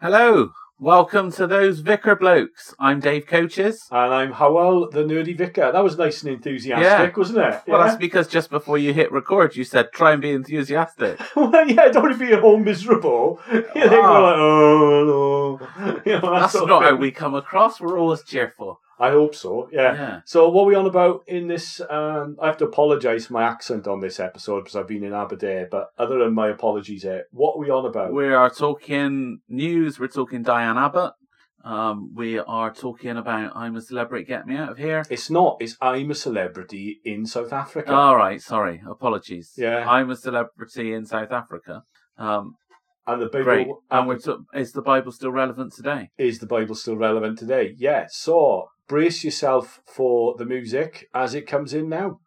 Hello, welcome to those Vicar Blokes. I'm Dave Coaches. And I'm Hywel, the nerdy vicar. That was nice and enthusiastic, Yeah. wasn't it? Well, that's because just before you hit record, you said try and be enthusiastic. well, yeah, don't want to be at home miserable. You think we're Ah. like, oh, no. You know, that That's sort of not how thing. we come across. We're always cheerful. I hope so, yeah. Yeah. So, what are we on about in this? Um, I have to apologise for my accent on this episode because I've been in Aberdare, but other than my apologies here, what are we on about? We are talking news. We're talking Diane Abbott. Um, we are talking about I'm a Celebrity, Get Me Out of Here. It's not, it's I'm a celebrity in South Africa. All right, sorry, apologies. Yeah. I'm a celebrity in South Africa. Um, and the Bible, great. and And we're to- is the Bible still relevant today? is the Bible still relevant today? Yeah. So brace yourself for the music as it comes in now.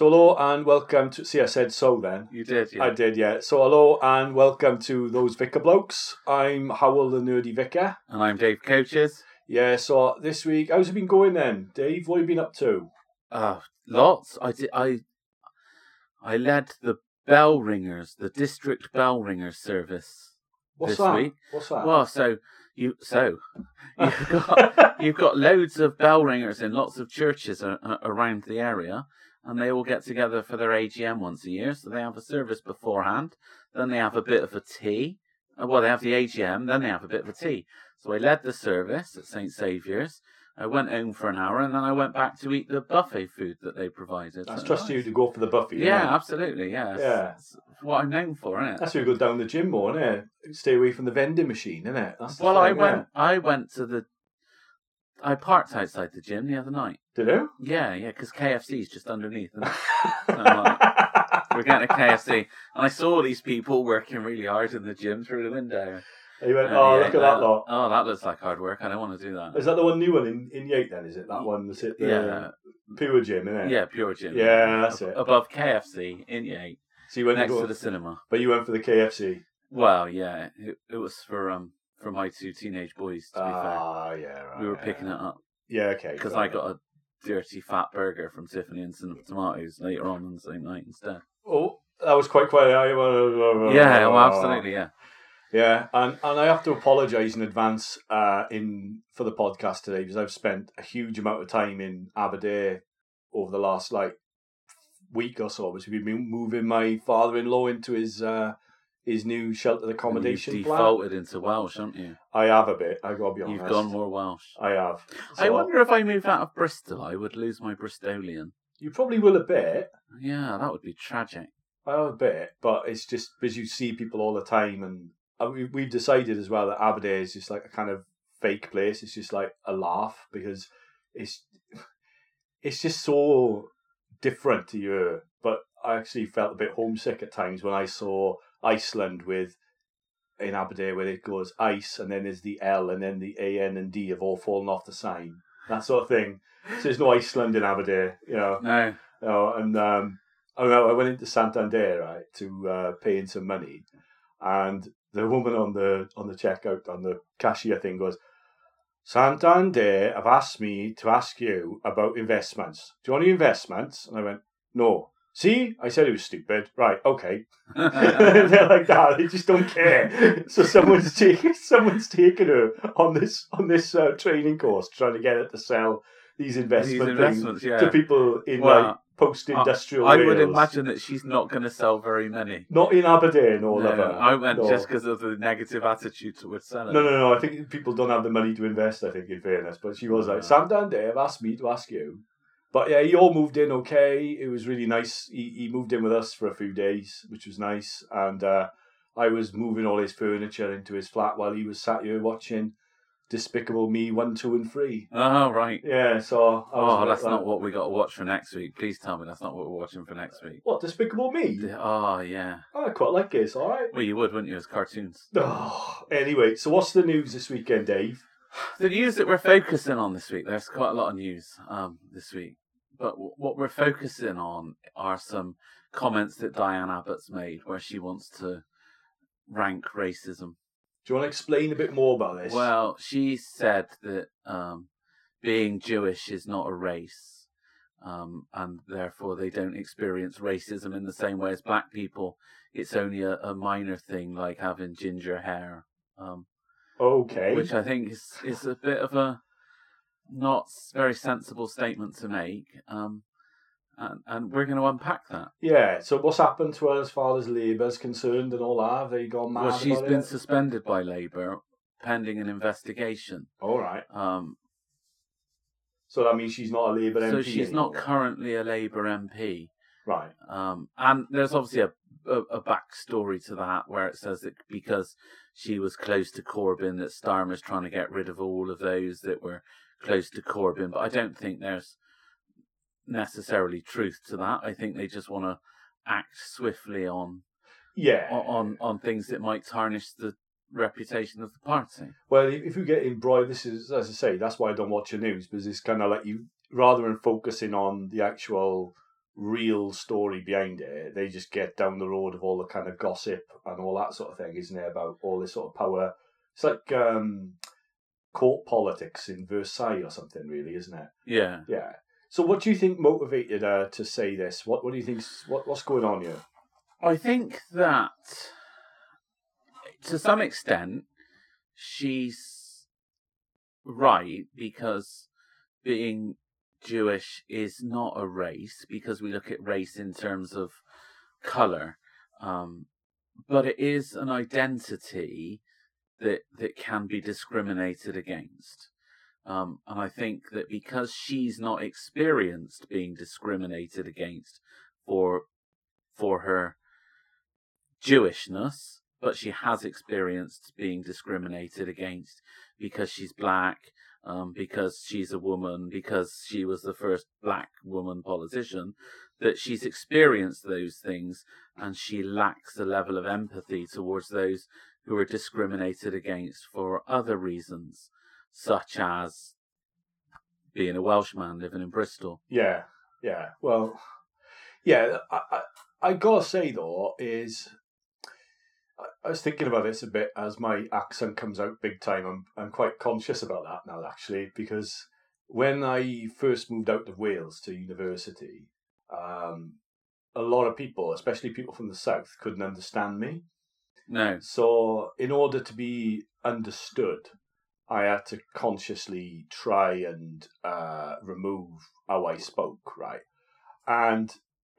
So hello and welcome to. See, I said so then. You did, yeah. I did, yeah. So hello and welcome to those Vicar blokes. I'm Hywel, the nerdy vicar. and I'm Dave Coaches. Yeah. So this week, how's it been going then, Dave? What have you been up to? Uh, lots. I did. I I led the bell ringers, the district bell ringers service What's this that? week. What's that? Well, so you so you've got you've got loads of bell ringers in lots of churches a, a, around the area, and they all get together for their AGM once a year. So they have a service beforehand, then they have a bit of a tea. Uh, Well, they have the AGM, then they have a bit of a tea. So I led the service at St Saviour's. I went home for an hour, and then I went back to eat the buffet food that they provided. That's So trust you to go for the buffet. Yeah, innit? absolutely. Yeah, Yeah. it's what I'm known for, isn't it? That's where you go down the gym more, innit? Stay away from the vending machine, innit? That's the Well, I went. innit? I went to the. I parked outside the gym the other night. Did you? Yeah, yeah, because KFC's just underneath. isn't it? We're getting a KFC, and I saw these people working really hard in the gym through the window. you went, Uh, oh, yeah, look at uh, that lot. Oh, that looks like hard work. I don't want to do that. Is that the one new one in, in Yate then? Is it that one that's at the Yeah, Pure Gym, innit? yeah, pure gym. Yeah, that's it. Above KFC in Yate, So you went next to to the cinema. but you went for the KFC. Well, yeah, it, it was for um for my two teenage boys. To be Ah, yeah, right. fair, we were yeah. picking it up. Yeah, okay. because I got a dirty fat burger from Tiffany and some tomatoes later on on the same night instead. Oh, that was quite quiet. Yeah, well, absolutely, yeah. Yeah, and, and I have to apologise in advance uh, in for the podcast today because I've spent a huge amount of time in Aberdare over the last like week or so. Because we've been moving my father-in-law into his uh, his new sheltered accommodation You've flat. defaulted into Welsh, haven't you? I have a bit. I got to be honest. You've gone more Welsh. I have. I wonder if I moved out of Bristol, I would lose my Bristolian. You probably will a bit. Yeah, that would be tragic. I have a bit, but it's just because you see people all the time, and uh, we, we've decided as well that Aberdare is just like a kind of fake place. It's just like a laugh because it's it's just so different to you. But I actually felt a bit homesick at times when I saw Iceland with in Aberdare where it goes ice and then there's the L and then the A N and D have all fallen off the sign. That sort of thing. So there's no Iceland in Aberdare, you know. No. Oh, and um, I, I went into Santander right to uh, pay in some money, and the woman on the on the checkout on the cashier thing goes, Santander have asked me to ask you about investments. Do you want any investments? And I went, no. See, I said it was stupid. Right, okay. They're like that. They just don't care. So someone's taking someone's taken her on this on this uh, training course, trying to get her to sell these investment These things investments, yeah. to people in Well, like post-industrial I Wales. would imagine that she's not going to sell very many. Not in Aberdare or No, whatever. I went no. just because of the negative attitude towards selling. No, no, no. I think people don't have the money to invest. I think, in fairness, but she was like, No. Santander have asked me to ask you. But yeah, he all moved in okay. It was really nice. He, he moved in with us for a few days, which was nice. And uh, I was moving all his furniture into his flat while he was sat here watching Despicable Me one, two, and three. Oh, right. Yeah, so I was Oh, that's not what we got to watch for next week. Please tell me that's not what we're watching for next week. what Despicable Me. Oh, yeah. I quite like it. It's all right. Well, you would, wouldn't you, as cartoons? Oh, anyway, so what's the news this weekend, Dave? The news that we're focusing on this week, there's quite a lot of news um, this week, but w- what we're focusing on are some comments that Diane Abbott's made where she wants to rank racism. Do you want to explain a bit more about this? Well, she said that um, being Jewish is not a race, um, and therefore they don't experience racism in the same way as black people. It's only a, a minor thing like having ginger hair. Um, okay. which I think is is a bit of a not very sensible statement to make. Um, and, and we're going to unpack that. Yeah. So what's happened to her as far as Labour's concerned and all that? Have they gone mad well, she's about been it? suspended by Labour pending an investigation. All right. Um, So that means she's not a Labour MP. so she's not currently a Labour MP. Right. Um, and there's obviously a, a, a backstory to that where it says that because she was close to Corbyn, that Starmer's trying to get rid of all of those that were close to Corbyn. But I don't think there's necessarily truth to that. I think they just want to act swiftly on, Yeah. on on things that might tarnish the reputation of the party. Well, if you get in embroiled, this is as I say. That's why I don't watch the news because it's kind of like you rather than focusing on the actual real story behind it, they just get down the road of all the kind of gossip and all that sort of thing, isn't it? About all this sort of power. It's like um, court politics in Versailles or something, really, isn't it? Yeah. Yeah. So, what do you think motivated her to say this? What What do you think? What What's going on here? I think that to some extent she's right because being Jewish is not a race because we look at race in terms of color, um, but it is an identity that that can be discriminated against. Um, and I think that because she's not experienced being discriminated against for for her Jewishness, but she has experienced being discriminated against because she's black, um, because she's a woman, because she was the first black woman politician, that she's experienced those things and she lacks a level of empathy towards those who are discriminated against for other reasons, such as being a Welshman living in Bristol. Yeah, yeah. Well, yeah. I, I, I gotta say though, is I, was thinking about this a bit as my accent comes out big time. I'm I'm quite conscious about that now, actually, because when I first moved out of Wales to university, um, a lot of people, especially people from the south, couldn't understand me. No. So, in order to be understood, I had to consciously try and uh, remove how I spoke, right? And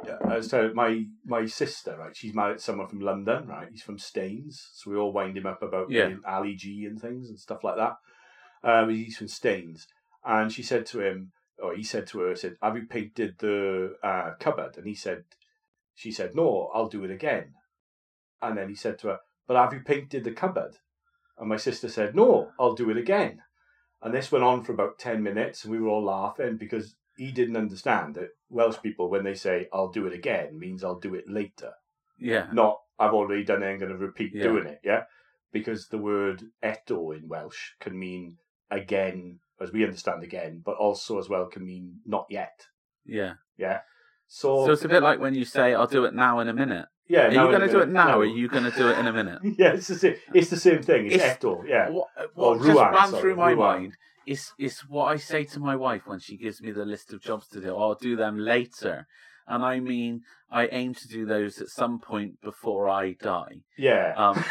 uh, so my my sister, right? She's married to someone from London, right? He's from Staines, so we all wind him up about Yeah. being Ali G and things and stuff like that. Um, he's from Staines, and she said to him, or he said to her, said, "Have you painted the uh, cupboard?" And he said, she said, "No, I'll do it again." And then he said to her, But have you painted the cupboard? And my sister said, No, I'll do it again. And this went on for about 10 minutes, and we were all laughing because he didn't understand that Welsh people, when they say, I'll do it again, means I'll do it later. Yeah. Not, I've already done it, I'm going to repeat Yeah. doing it, yeah? Because the word eto in Welsh can mean again, as we understand again, but also as well can mean not yet, Yeah. yeah? So, So it's a bit like when you say, "I'll do it now in a minute." Yeah, Are you in going to do it now, no. or are you going to do it in a minute? yeah, it's the same, it's the same thing. It's, It's- eto, yeah. What, what just Ruan, ran sorry, through my Ruan. mind is is what I say to my wife when she gives me the list of jobs to do. I'll do them later, and I mean I aim to do those at some point before I die. Yeah. Um,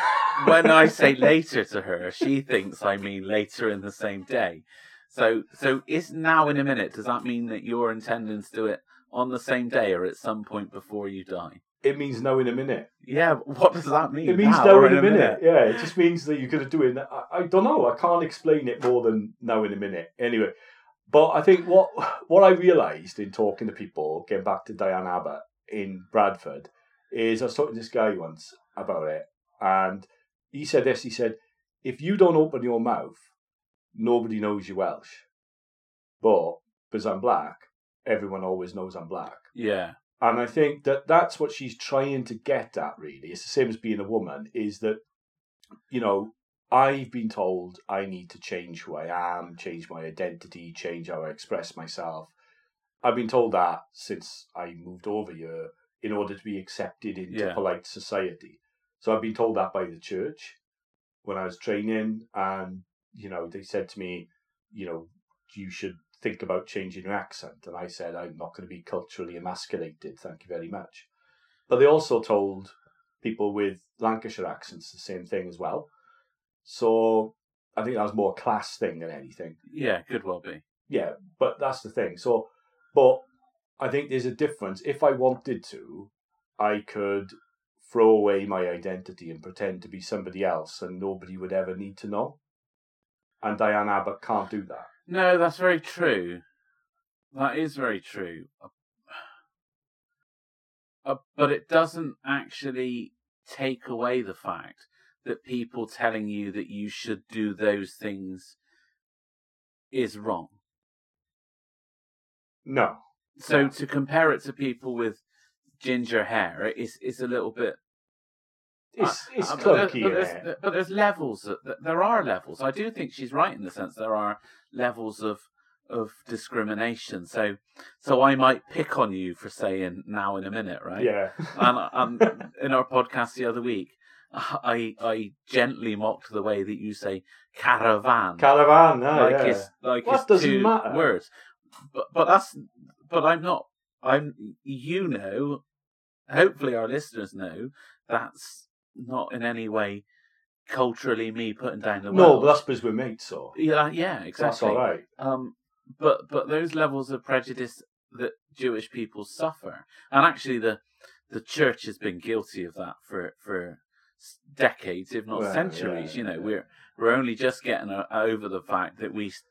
when I say later to her, she thinks I mean later in the same day. So so is now in a minute. Does that mean that you're intending to do it on the same day or at some point before you die? It means no in a minute. Yeah. What does that mean? It means Now no or in a minute. Yeah, it just means that you're going to do it. I, I don't know. I can't explain it more than no in a minute. Anyway, but I think what what I realised in talking to people, getting back to Diane Abbott in Bradford, is I was talking to this guy once about it, and he said this. He said, "If you don't open your mouth, nobody knows you're Welsh, but because I'm black, everyone always knows I'm black." Yeah. And I think that that's what she's trying to get at, really. It's the same as being a woman, is that, you know, I've been told I need to change who I am, change my identity, change how I express myself. I've been told that since I moved over here in order to be accepted into Yeah. polite society. So I've been told that by the church when I was training, and you know they said to me, you know, you should think about changing your accent, and I said I'm not going to be culturally emasculated. Thank you very much. But they also told people with Lancashire accents the same thing as well. So I think that was more a class thing than anything. Yeah, could well be. Yeah, but that's the thing. So, but I think there's a difference. If I wanted to, I could throw away my identity and pretend to be somebody else, and nobody would ever need to know. And Diane Abbott can't do that. No, that's very true. That is very true. Uh, but it doesn't actually take away the fact that people telling you that you should do those things is wrong. No, So Yeah. to compare it to people with ginger hair is is a little bit it's it's Uh, but clunky but, there's, but there's levels. that- that- There are levels. I do think she's right in the sense there are levels of of discrimination. So so I might pick on you for saying now in a minute, right? Yeah, And, and in our podcast the other week, I I gently mocked the way that you say caravan, caravan. No, like yeah. it's like That it's doesn't two matter. words. But but that's but I'm not. I'm you know. Hopefully, our listeners know that's not in any way culturally me putting down the no, but that's because we're mates. So yeah, yeah, that's exactly. all right. Um, but but those levels of prejudice that Jewish people suffer, and actually the the church has been guilty of that for for s- decades, if not Well, centuries. yeah, you know, yeah. we're we're only just getting o- over the fact that we s-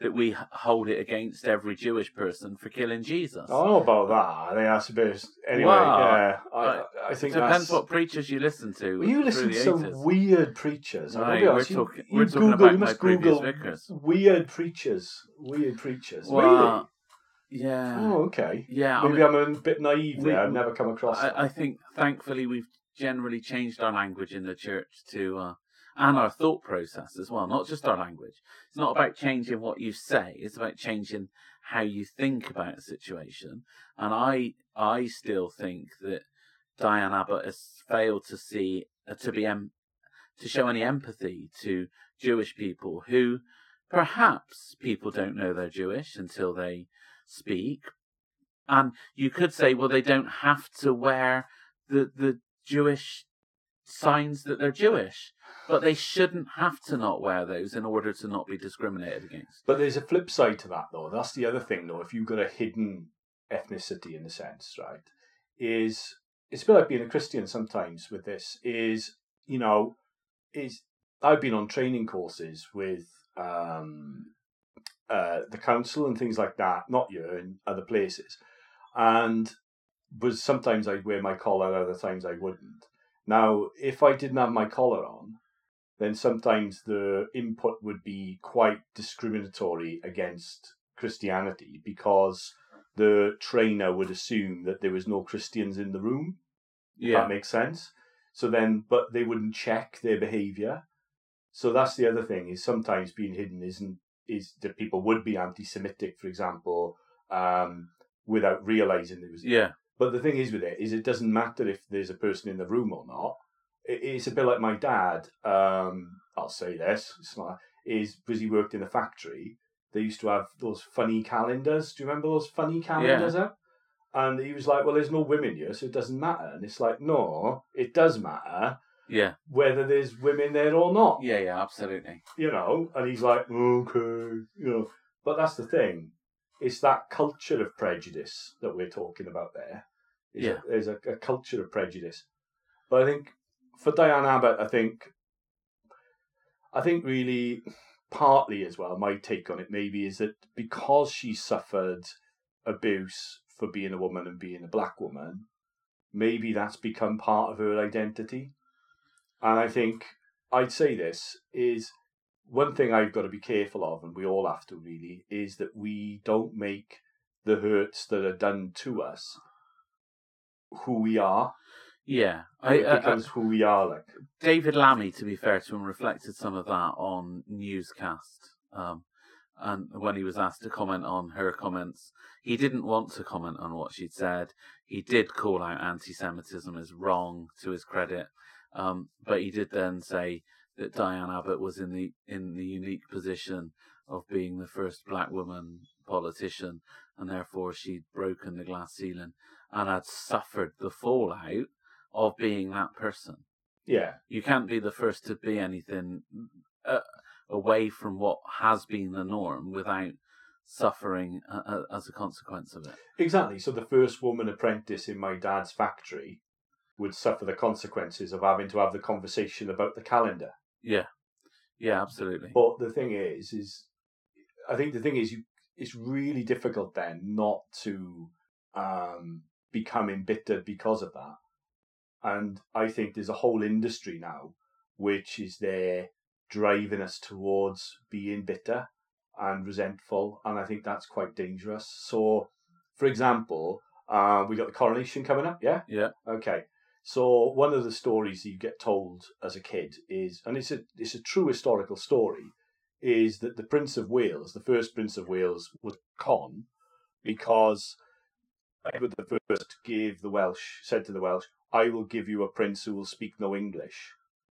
that we hold it against every Jewish person for killing Jesus. I don't know about that. I think that's a bit. Anyway, Well, yeah, I, I- I it think depends that's, what preachers you listen to. Well, you listen to some 80s. weird preachers. I Right, we're honest, you- talking- you we're talking Google, about you must Google vicars. weird preachers. Weird preachers. Well, yeah. Oh, okay. yeah. Maybe I'm a bit naive we- there. I've never come across. I, I think thankfully we've generally changed our language in the church to uh, and our thought process as well, not just our language. It's not about changing what you say; it's about changing how you think about a situation. And I, I still think that Diane Abbott has failed to see uh, to be em- to show any empathy to Jewish people who perhaps people don't know they're Jewish until they speak. And you could say, well, they don't have to wear the the Jewish signs that they're Jewish, but they shouldn't have to not wear those in order to not be discriminated against. But there's a flip side to that, though. That's the other thing, though. If you've got a hidden ethnicity, in a sense, right, is it's a bit like being a Christian sometimes. With this, is you know, is I've been on training courses with um, uh, the council and things like that, not here in other places, and was sometimes I'd wear my collar, other times I wouldn't. Now, if I didn't have my collar on, then sometimes the input would be quite discriminatory against Christianity because the trainer would assume that there was no Christians in the room. If Yeah, that makes sense. So then, but they wouldn't check their behaviour. So that's the other thing is sometimes being hidden isn't is that people would be anti-Semitic, for example, um, without realizing there was yeah, but the thing is with it is it doesn't matter if there's a person in the room or not. It, it's a bit like my dad. Um, I'll say this. Not, is because he worked in a factory. They used to have those funny calendars. Do you remember those funny calendars? Up? And he was like, "Well, there's no women here, so it doesn't matter." And it's like, "No, it does matter yeah, whether there's women there or not." yeah, yeah, absolutely. you know, and he's like, okay, you know. But that's the thing. It's that culture of prejudice that we're talking about there. There's Yeah. A, there's a, a culture of prejudice. But I think for Diane Abbott, I think, I think really partly as well, my take on it maybe is that because she suffered abuse for being a woman and being a black woman, maybe that's become part of her identity. And I think I'd say this is one thing I've got to be careful of, and we all have to really, is that we don't make the hurts that are done to us who we are. Yeah, I, It uh, becomes who we are. Like, David Lammy, to be fair to him, reflected some of that on newscast. Um, and when he was asked to comment on her comments, he didn't want to comment on what she'd said. He did call out anti-Semitism as wrong, to his credit, um, but he did then say Diane Abbott was in the in the unique position of being the first black woman politician, and therefore she'd broken the glass ceiling and had suffered the fallout of being that person yeah, you can't be the first to be anything uh, away from what has been the norm without suffering uh, uh, as a consequence of it. exactly. So the first woman apprentice in my dad's factory would suffer the consequences of having to have the conversation about the calendar. Yeah, yeah, absolutely. But the thing is, is I think the thing is, you it's really difficult then not to um, become embittered because of that. And I think there's a whole industry now which is there driving us towards being bitter and resentful, and I think that's quite dangerous. So, for example, uh, we got the coronation coming up, yeah. Yeah, Okay. So one of the stories that you get told as a kid is, and it's a it's a true historical story, is that the Prince of Wales, the first Prince of Wales, was con because Edward the First gave the Welsh said to the Welsh, "I will give you a prince who will speak no English,"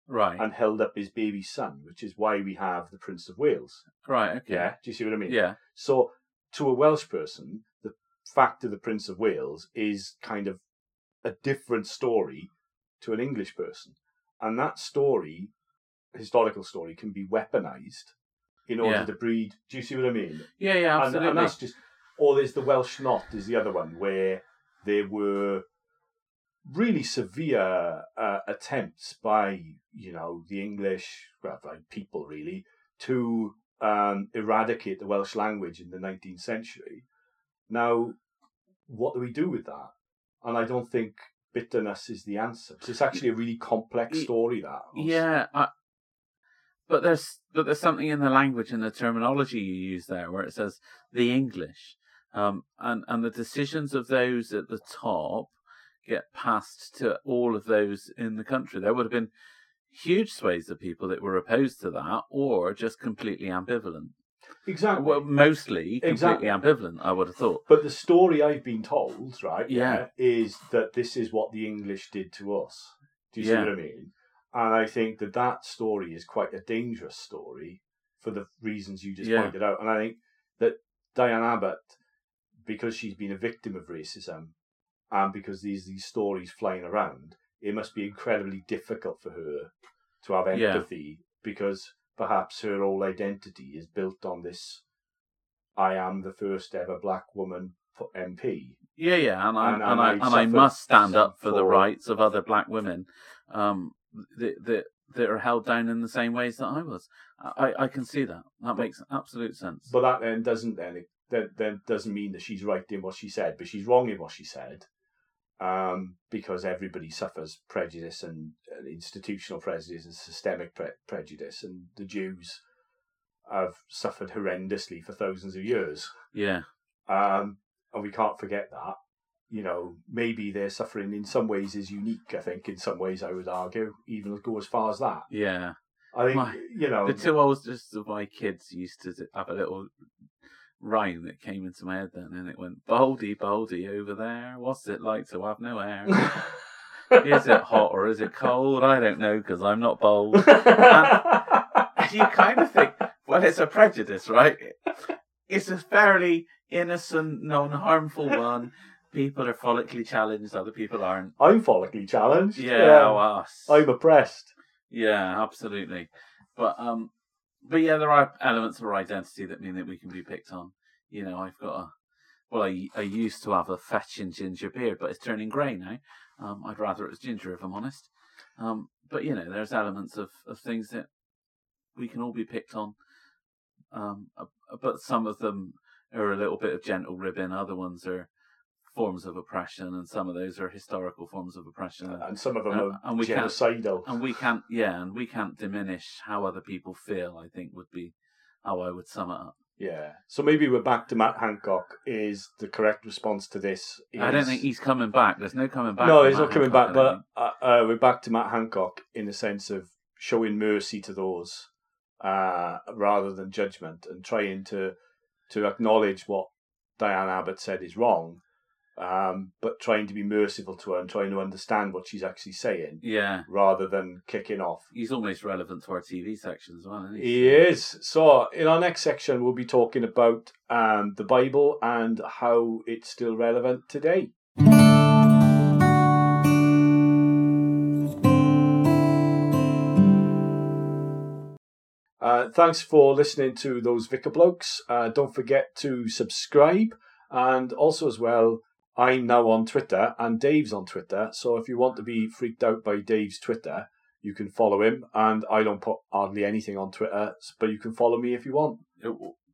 right, and held up his baby son, which is why we have the Prince of Wales. right, okay, Yeah, do you see what I mean? yeah, So, to a Welsh person, the fact of the Prince of Wales is kind of a different story to an English person. And that story, historical story, can be weaponized in order Yeah. to breed. Do you see what I mean? yeah, yeah, And, absolutely. and that's just. Or there's the Welsh Knot, is the other one, where there were really severe uh, attempts by, you know, the English, well, by people really, to um, eradicate the Welsh language in the 19th century. Now, what do we do with that? And I don't think bitterness is the answer. It's actually a really complex story. That Yeah, I, but there's but there's something in the language and the terminology you use there where it says the English, um, and and the decisions of those at the top get passed to all of those in the country. There would have been huge swathes of people that were opposed to that, or just completely ambivalent. Exactly. Well, mostly completely Exactly. ambivalent. I would have thought. But the story I've been told, right, Yeah. is that this is what the English did to us. Do you Yeah. see what I mean? And I think that that story is quite a dangerous story for the reasons you just Yeah. pointed out. And I think that Diane Abbott, because she's been a victim of racism, and because these these stories flying around, it must be incredibly difficult for her to have Yeah. empathy because perhaps her whole identity is built on this. I am the first ever black woman MP. Yeah, yeah, and I And- and, I and I must stand up for the rights of other black women, um, that that that are held down in the same ways that I was. I I can see that. That makes absolute sense. But that then doesn't then it then, then doesn't mean that she's right in what she said, but she's wrong in what she said. Um, because everybody suffers prejudice and, and institutional prejudice and systemic pre- prejudice, and the Jews have suffered horrendously for thousands of years. yeah, Um, and we can't forget that. You know, maybe their suffering in some ways is unique. I think in some ways, I would argue, even go as far as that. yeah. I think My- you know The two oldest of my kids used to have a little rhyme that came into my head then, and it went "Baldy, baldy over there. What's it like to have no air? is it hot or is it cold? I don't know because I'm not bold." And you kind of think, well, it's a prejudice, right? It's a fairly innocent, non-harmful one. People are follically challenged, other people aren't. I'm follically challenged. Yeah, well, us. I'm oppressed. Yeah, absolutely. But um, but yeah, there are elements of our identity that mean that we can be picked on. You know, I've got a well, I, I used to have a fetching ginger beard, but it's turning grey now. Um, I'd rather it was ginger, if I'm honest. Um, but you know, there's elements of, of things that we can all be picked on. Um, uh, but some of them are a little bit of gentle ribbon. Other ones are forms of oppression, and some of those are historical forms of oppression. And some of them And- are and we can't- genocidal. and we can't yeah and we can't diminish how other people feel i think would be how i would sum it up Yeah. So maybe we're back to Matt Hancock. Is the correct response to this? I don't think he's coming back. There's no coming back. No, he's Matt not coming Hancock, back. But uh, uh, we're back to Matt Hancock in the sense of showing mercy to those uh, rather than judgment, and trying to to acknowledge what Diane Abbott said is wrong, um, but trying to be merciful to her and trying to understand what she's actually saying. Yeah, rather than kicking off. he's almost relevant to our TV section as well. Isn't he? He is. So, in our next section, we'll be talking about um, the Bible and how it's still relevant today. Uh, thanks for listening to those Vicar Blokes. Uh, don't forget to subscribe. And also, as well, I'm now on Twitter and Dave's on Twitter. So, if you want to be freaked out by Dave's Twitter, you can follow him. And I don't put hardly anything on Twitter, but you can follow me if you want.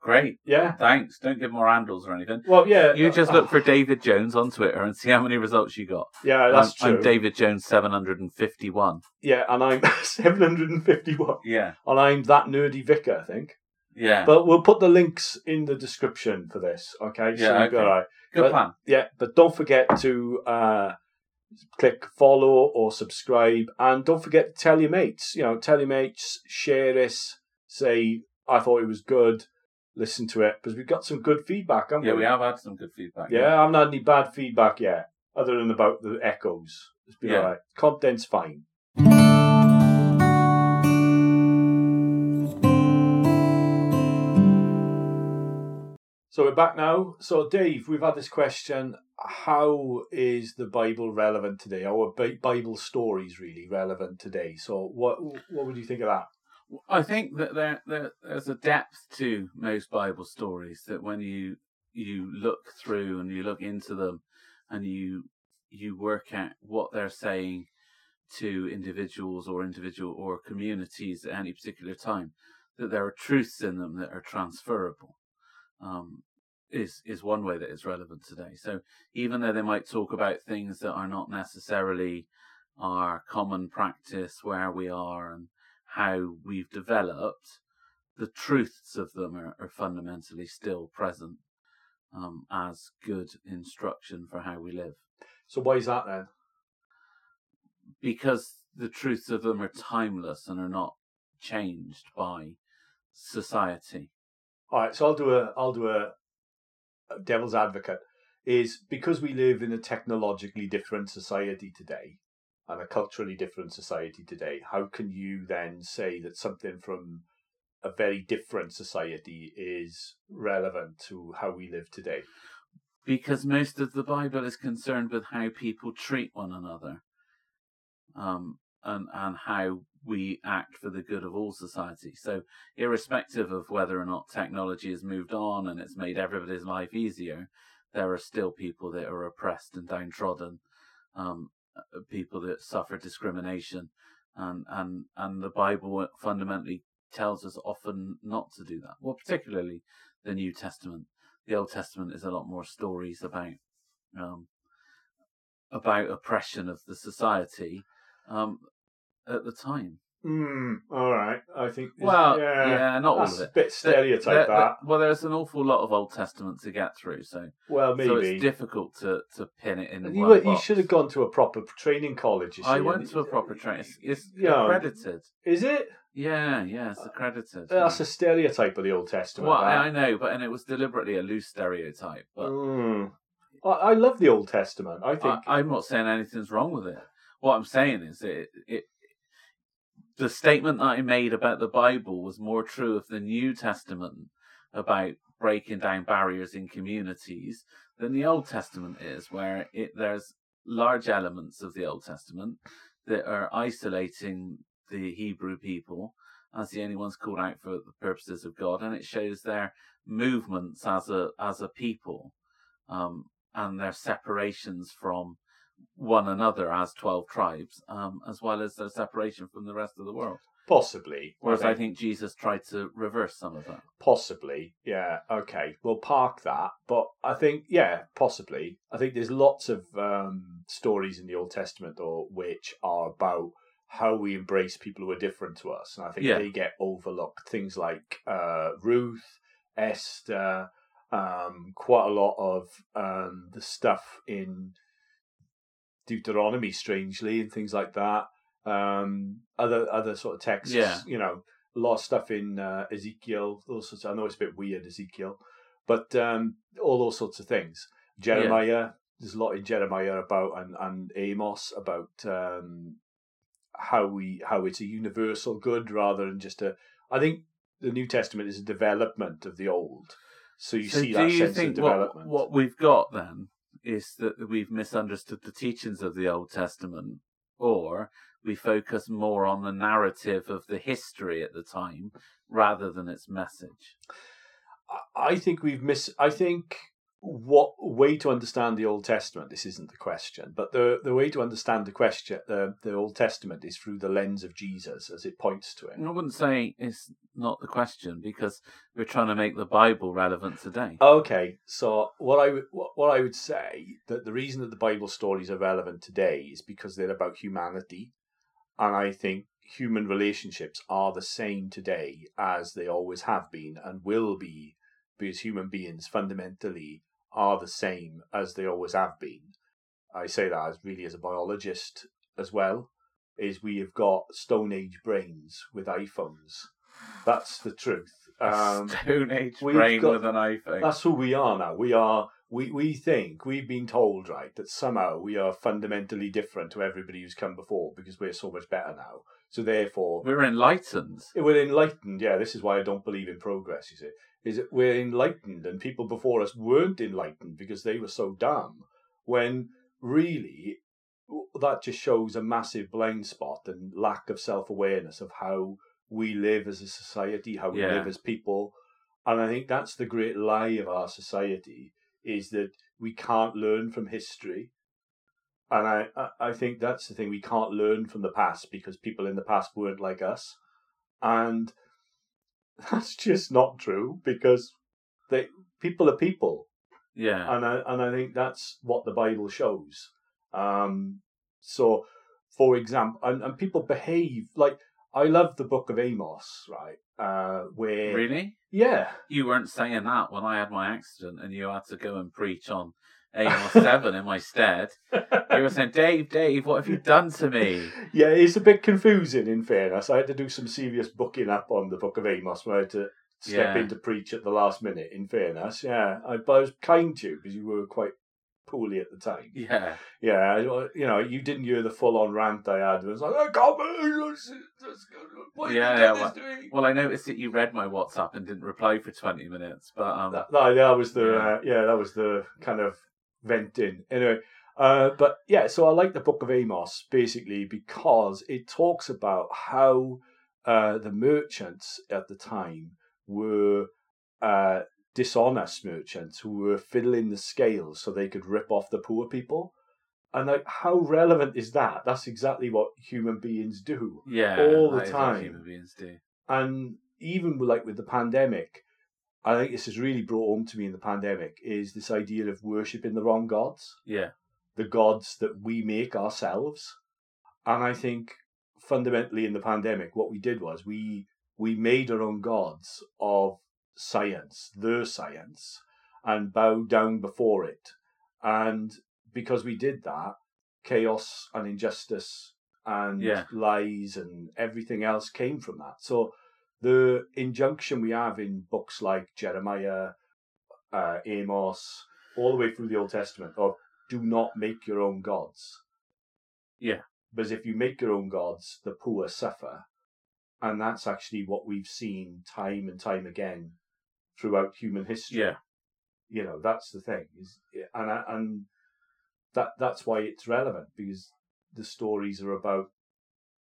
Great, Yeah. thanks. Don't give more handles or anything. Well, yeah. You uh, just look for David Jones on Twitter and see how many results you got. Yeah, that's I'm, true. I'm David Jones, seven hundred and fifty-one. Yeah, and I'm 751. Yeah, And I'm that nerdy vicar, I think. Yeah. But we'll put the links in the description for this, okay? Yeah, be okay. all right. Good but- plan. Yeah, but don't forget to uh, click follow or subscribe, and don't forget to tell your mates. You know, tell your mates, share this, say I thought it was good, listen to it because we've got some good feedback. Haven't Yeah, we have had some good feedback. Yeah, I haven't had any bad feedback yet, other than about the echoes. It's been Yeah. alright. Content's fine. So we're back now. So Dave, we've had this question: How is the Bible relevant today? Or are Bible stories really relevant today? So what what would you think of that? I think that there, there there's a depth to most Bible stories that when you you look through and you look into them and you you work out what they're saying to individuals or individual or communities at any particular time, that there are truths in them that are transferable. Um, is is one way that is relevant today. So even though they might talk about things that are not necessarily our common practice where we are and how we've developed, the truths of them are, are fundamentally still present um, as good instruction for how we live. So why is that then? Because the truths of them are timeless and are not changed by society. All right, so I'll do a I'll do a, devil's advocate. Is because we live in a technologically different society today and a culturally different society today. How can you then say that something from a very different society is relevant to how we live today? Because most of the Bible is concerned with how people treat one another, um, and and how we act for the good of all society. So, irrespective of whether or not technology has moved on and it's made everybody's life easier, there are still people that are oppressed and downtrodden, um, uh, people that suffer discrimination, and and and the Bible fundamentally tells us often not to do that. Well, particularly the New Testament. The Old Testament is a lot more stories about um, about oppression of the society um, at the time. Hmm. All right. I think. Well, yeah, yeah not all of a bit stereotype. There- there- that. well, there's an awful lot of Old Testament to get through, so Well, maybe. so it's difficult to, to pin it in. you, you should have gone to a proper training college. You see, I and- went to a proper training. It's, it's Yeah. accredited. Is it? Yeah, yeah, it's accredited. That's yeah. a stereotype of the Old Testament. well, that. I know, but and it was deliberately a loose stereotype. But Mm. I, I love the Old Testament. I think. I, I'm not saying anything's wrong with it. What I'm saying is it, it the statement that I made about the Bible was more true of the New Testament about breaking down barriers in communities than the Old Testament is, where it, there's large elements of the Old Testament that are isolating the Hebrew people as the only ones called out for the purposes of God, and it shows their movements as a as a people, um, and their separations from one another as twelve tribes, um, as well as their separation from the rest of the world. possibly. Whereas I think Jesus tried to reverse some of that. possibly. Yeah. Okay. We'll park that. But I think, yeah, possibly. I think there's lots of um, stories in the Old Testament, though, which are about how we embrace people who are different to us, and I think Yeah. they get overlooked. Things like uh, Ruth, Esther, um, quite a lot of um, the stuff in Deuteronomy, strangely, and things like that. Um, other other sort of texts, Yeah. you know, a lot of stuff in uh, Ezekiel. Those sorts. I know it's a bit weird, Ezekiel, but um, all those sorts of things. Jeremiah. There's a lot in Jeremiah about and, and Amos about um, how we how it's a universal good rather than just a. I think the New Testament is a development of the Old, so you so see that sense of development. what, what we've got then is that we've misunderstood the teachings of the Old Testament, or we focus more on the narrative of the history at the time rather than its message? I- think we've miss. I think what way to understand the Old Testament. This isn't the question, but the the way to understand the question, the the Old Testament, is through the lens of Jesus as it points to him. I wouldn't say it's not the question because we're trying to make the Bible relevant today. Okay, so what I what, what I would say that the reason that the Bible stories are relevant today is because they're about humanity, and I think human relationships are the same today as they always have been and will be, because human beings fundamentally are the same as they always have been. I say that as really as a biologist as well. Is we have got Stone Age brains with iPhones. That's the truth. Um, Stone Age brain got- with an iPhone. that's who we are now. We are we, we think we've been told right that somehow we are fundamentally different to everybody who's come before because we're so much better now. So therefore We're enlightened. we're enlightened. Yeah, this is why I don't believe in progress, you see. Is that we're enlightened and people before us weren't enlightened because they were so dumb. When really that just shows a massive blind spot and lack of self awareness of how we live as a society, how we Yeah. live as people. And I think that's the great lie of our society is that we can't learn from history. And I, I, I think that's the thing. We can't learn from the past because people in the past weren't like us. And that's just not true because they people are people Yeah. and I and I think that's what the Bible shows. Um, so, for example, and, and people behave like I love the Book of Amos, right? Uh, where Really? yeah, You weren't saying that when I had my accident and you had to go and preach on Amos 7 in my stead. You were saying, Dave, Dave, what have you done to me? yeah, it's a bit confusing. In fairness, I had to do some serious booking up on the Book of Amos when I had to step Yeah. in to preach at the last minute. In fairness, yeah, I, but I was kind to you because you were quite poorly at the time. Yeah. Yeah, you know, you didn't hear the full-on rant I had. It was like, I can't believe this. this- Why have you Yeah, yeah, me? Well, I noticed that you read my WhatsApp and didn't reply for 20 minutes, but um, That, that, that was the Yeah. uh, yeah, that was the kind of venting. Anyway, uh, but yeah, so I like the Book of Amos basically because it talks about how uh, the merchants at the time were uh, dishonest merchants who were fiddling the scales so they could rip off the poor people. And like, how relevant is that? That's exactly what human beings do. yeah, all the that is what time. human beings do. and even like with the pandemic, I think this has really brought home to me in the pandemic is this idea of worshipping the wrong gods, Yeah. the gods that we make ourselves. And I think fundamentally in the pandemic, what we did was we we made our own gods of science, the science, and bowed down before it. And because we did that, chaos and injustice and Yeah. lies and everything else came from that. So the injunction we have in books like Jeremiah, uh, Amos, all the way through the Old Testament of do not make your own gods. Yeah. Because if you make your own gods, the poor suffer. And that's actually what we've seen time and time again throughout human history. Yeah. You know, that's the thing. Is and and that that's why it's relevant because the stories are about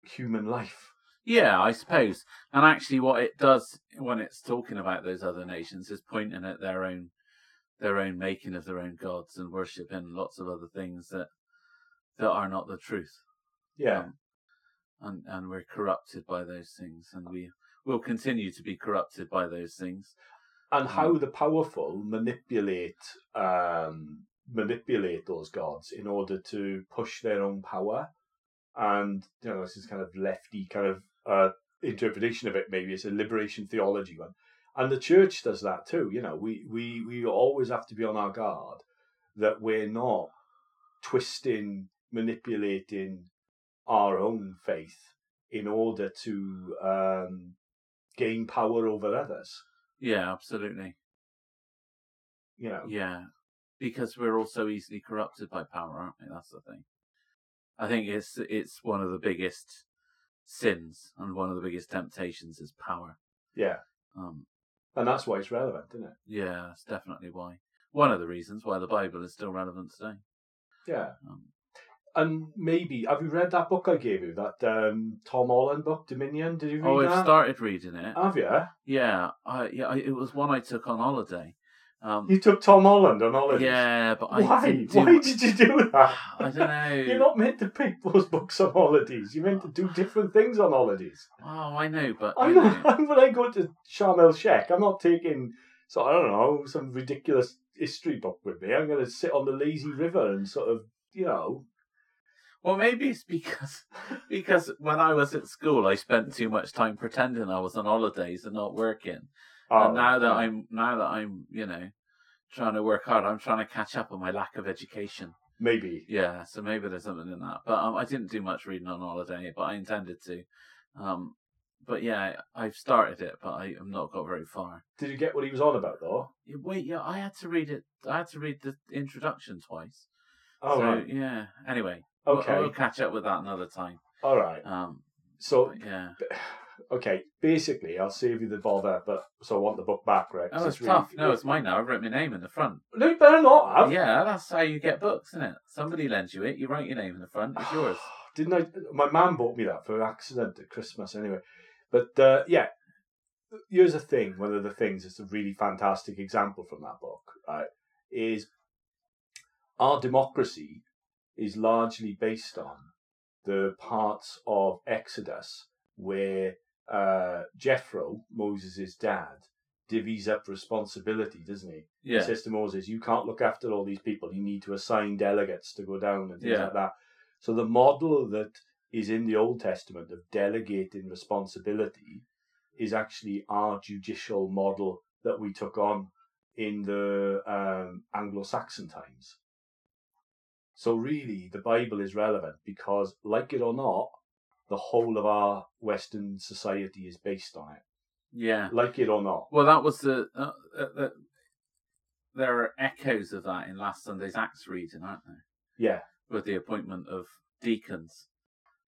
human life. Yeah, I suppose. And actually, what it does when it's talking about those other nations is pointing at their own, their own making of their own gods and worship and lots of other things that that are not the truth. Yeah. Um, and and we're corrupted by those things, and we will continue to be corrupted by those things. and how the powerful manipulate um, manipulate those gods in order to push their own power. And you know, this is kind of lefty kind of uh, interpretation of it. Maybe it's a liberation theology one. And the church does that too. You know, we, we, we always have to be on our guard that we're not twisting, manipulating our own faith in order to um, gain power over others. Yeah, absolutely. You know, Yeah, because we're all so easily corrupted by power, aren't we? That's the thing. I think it's it's one of the biggest sins and one of the biggest temptations is power. yeah, Um, and that's why it's relevant, isn't it? yeah, that's definitely why. One of the reasons why the Bible is still relevant today. Yeah, Um, and maybe have you read that book I gave you? That um, Tom Holland book, Dominion. Did you read oh, I've started reading it. Have you? Yeah, I, yeah, I, it was one I took on holiday. Um, You took Tom Holland on holiday. yeah, but I Why? do. Why did you do that? I don't know. You're not meant to pick those books on holidays. You're meant to do different things on holidays. Oh, I know, but I I'm know. when I go to Sharm el Sheikh, I'm not taking, so I don't know, some ridiculous history book with me. I'm going to sit on the lazy river and sort of, you know, Well, maybe it's because because when I was at school, I spent too much time pretending I was on holidays and not working. Oh, and now that yeah. I'm now that I'm you know trying to work hard, I'm trying to catch up on my lack of education. maybe. Yeah, so maybe there's something in that. But um, I didn't do much reading on holiday, but I intended to. Um, but yeah, I've started it, but I have not got very far. Did you get what he was on about though? Yeah, Wait, yeah, I had to read it. I had to read the introduction twice. Oh, so right. yeah. Anyway, we'll- Okay. we'll, catch up with that another time. All right. Um, So, yeah. Okay, basically, I'll save you the bother, but so I want the book back, right? 'Cause Oh, it's really- tough. No, it's mine now. I've written my name in the front. No, you better not have. Yeah, that's how you get books, isn't it? Somebody lends you it, you write your name in the front, it's yours. Didn't I? My mum bought me that for an accident at Christmas anyway. But uh, yeah, here's a thing. One of the things that's a really fantastic example from that book, right, is our democracy is largely based on the parts of Exodus where uh, Jethro, Moses' dad, divvies up responsibility, doesn't he? Yeah. He says to Moses, "You can't look after all these people. You need to assign delegates to go down and things Yeah. like that." So the model that is in the Old Testament of delegating responsibility is actually our judicial model that we took on in the um, Anglo-Saxon times. So really, the Bible is relevant because, like it or not, the whole of our Western society is based on it. Yeah. Like it or not. Well, that was the. Uh, uh, uh, there are echoes of that in last Sunday's Acts reading, aren't there? Yeah. With the appointment of deacons.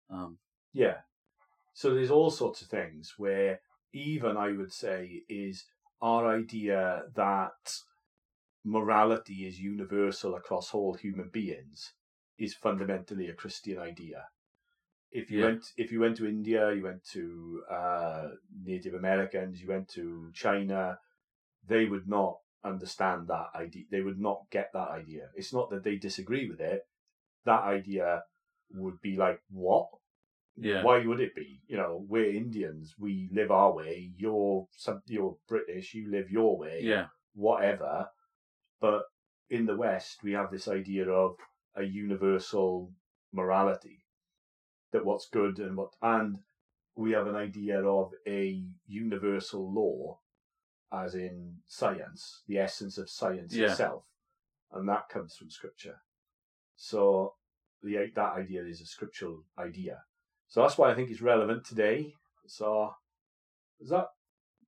Um, Yeah. So there's all sorts of things where even I would say is our idea that morality is universal across all human beings is fundamentally a Christian idea. If you Yeah. went if you went to India, you went to uh, Native Americans, you went to China, they would not understand that idea. They would not get that idea. It's not that they disagree with it. That idea would be like, what? Yeah. Why would it be? You know, we're Indians. We live our way. You're some. You're British. You live your way. yeah. Whatever. But in the West, we have this idea of a universal morality. That what's good and what, and we have an idea of a universal law, as in science, the essence of science Yeah. itself, and that comes from scripture. So the that idea is a scriptural idea. So that's why I think it's relevant today. So is that